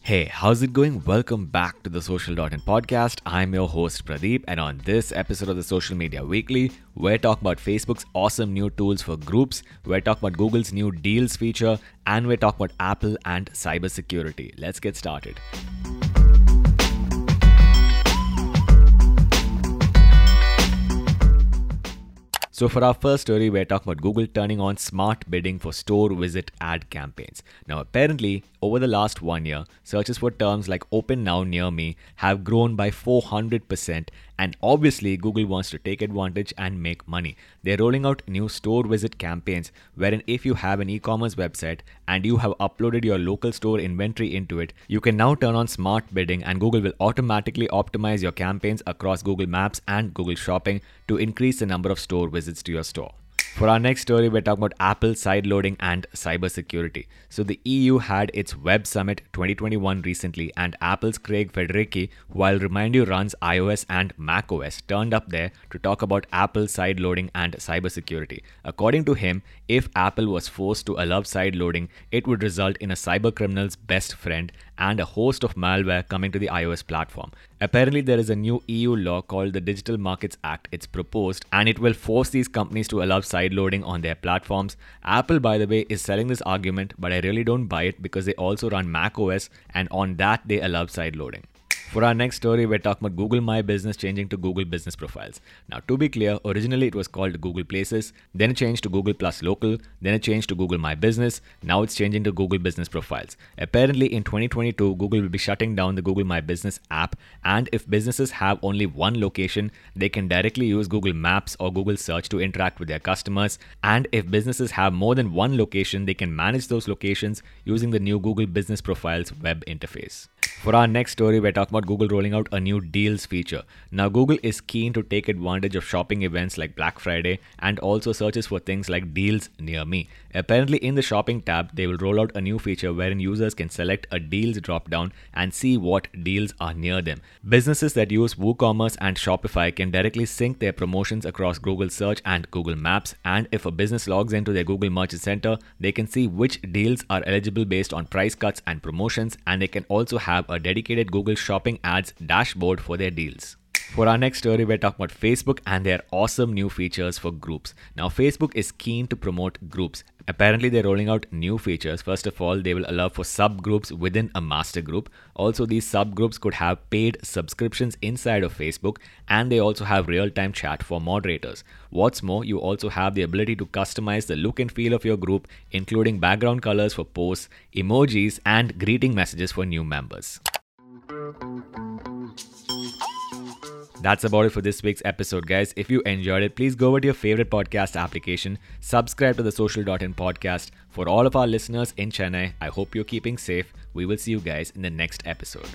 Hey, how's it going? Welcome back to the Social.in podcast. I'm your host Pradeep, and on this episode of the Social Media Weekly, we're talking about Facebook's awesome new tools for groups, we're talking about Google's new Deals feature, and we're talking about Apple and cybersecurity. Let's get started. So, for our first story, we're talking about Google turning on smart bidding for store visit ad campaigns. Now, apparently, over the last one year, searches for terms like Open Now Near Me have grown by 400%, and obviously, Google wants to take advantage and make money. They're rolling out new store visit campaigns wherein if you have an e commerce website and you have uploaded your local store inventory into it, you can now turn on smart bidding, and Google will automatically optimize your campaigns across Google Maps and Google Shopping to increase the number of store visits to your store. For our next story, we're talking about Apple sideloading and cybersecurity. So, the EU had its Web Summit 2021 recently, and Apple's Craig Federighi, who I'll remind you runs iOS and macOS, turned up there to talk about Apple sideloading and cybersecurity. According to him, if Apple was forced to allow sideloading, it would result in a cybercriminal's best friend and a host of malware coming to the iOS platform. Apparently, there is a new EU law called the Digital Markets Act. It's proposed and it will force these companies to allow sideloading on their platforms. Apple, by the way, is selling this argument, but I really don't buy it because they also run macOS and on that they allow sideloading. For our next story, we're talking about Google My Business changing to Google Business Profiles. Now, to be clear, originally it was called Google Places, then it changed to Google Plus Local, then it changed to Google My Business, now it's changing to Google Business Profiles. Apparently, in 2022, Google will be shutting down the Google My Business app, and if businesses have only one location, they can directly use Google Maps or Google Search to interact with their customers. And if businesses have more than one location, they can manage those locations using the new Google Business Profiles web interface. For our next story, we're talking about Google rolling out a new deals feature. Now, Google is keen to take advantage of shopping events like Black Friday and also searches for things like deals near me. Apparently, in the shopping tab, they will roll out a new feature wherein users can select a deals drop down and see what deals are near them. Businesses that use WooCommerce and Shopify can directly sync their promotions across Google Search and Google Maps. And if a business logs into their Google Merchant Center, they can see which deals are eligible based on price cuts and promotions, and they can also have a dedicated Google Shopping Ads dashboard for their deals. For our next story, we're talking about Facebook and their awesome new features for groups. Now, Facebook is keen to promote groups. Apparently, they're rolling out new features. First of all, they will allow for subgroups within a master group. Also, these subgroups could have paid subscriptions inside of Facebook, and they also have real time chat for moderators. What's more, you also have the ability to customize the look and feel of your group, including background colors for posts, emojis, and greeting messages for new members. That's about it for this week's episode, guys. If you enjoyed it, please go over to your favorite podcast application, subscribe to the Social.in podcast. For all of our listeners in Chennai, I hope you're keeping safe. We will see you guys in the next episode.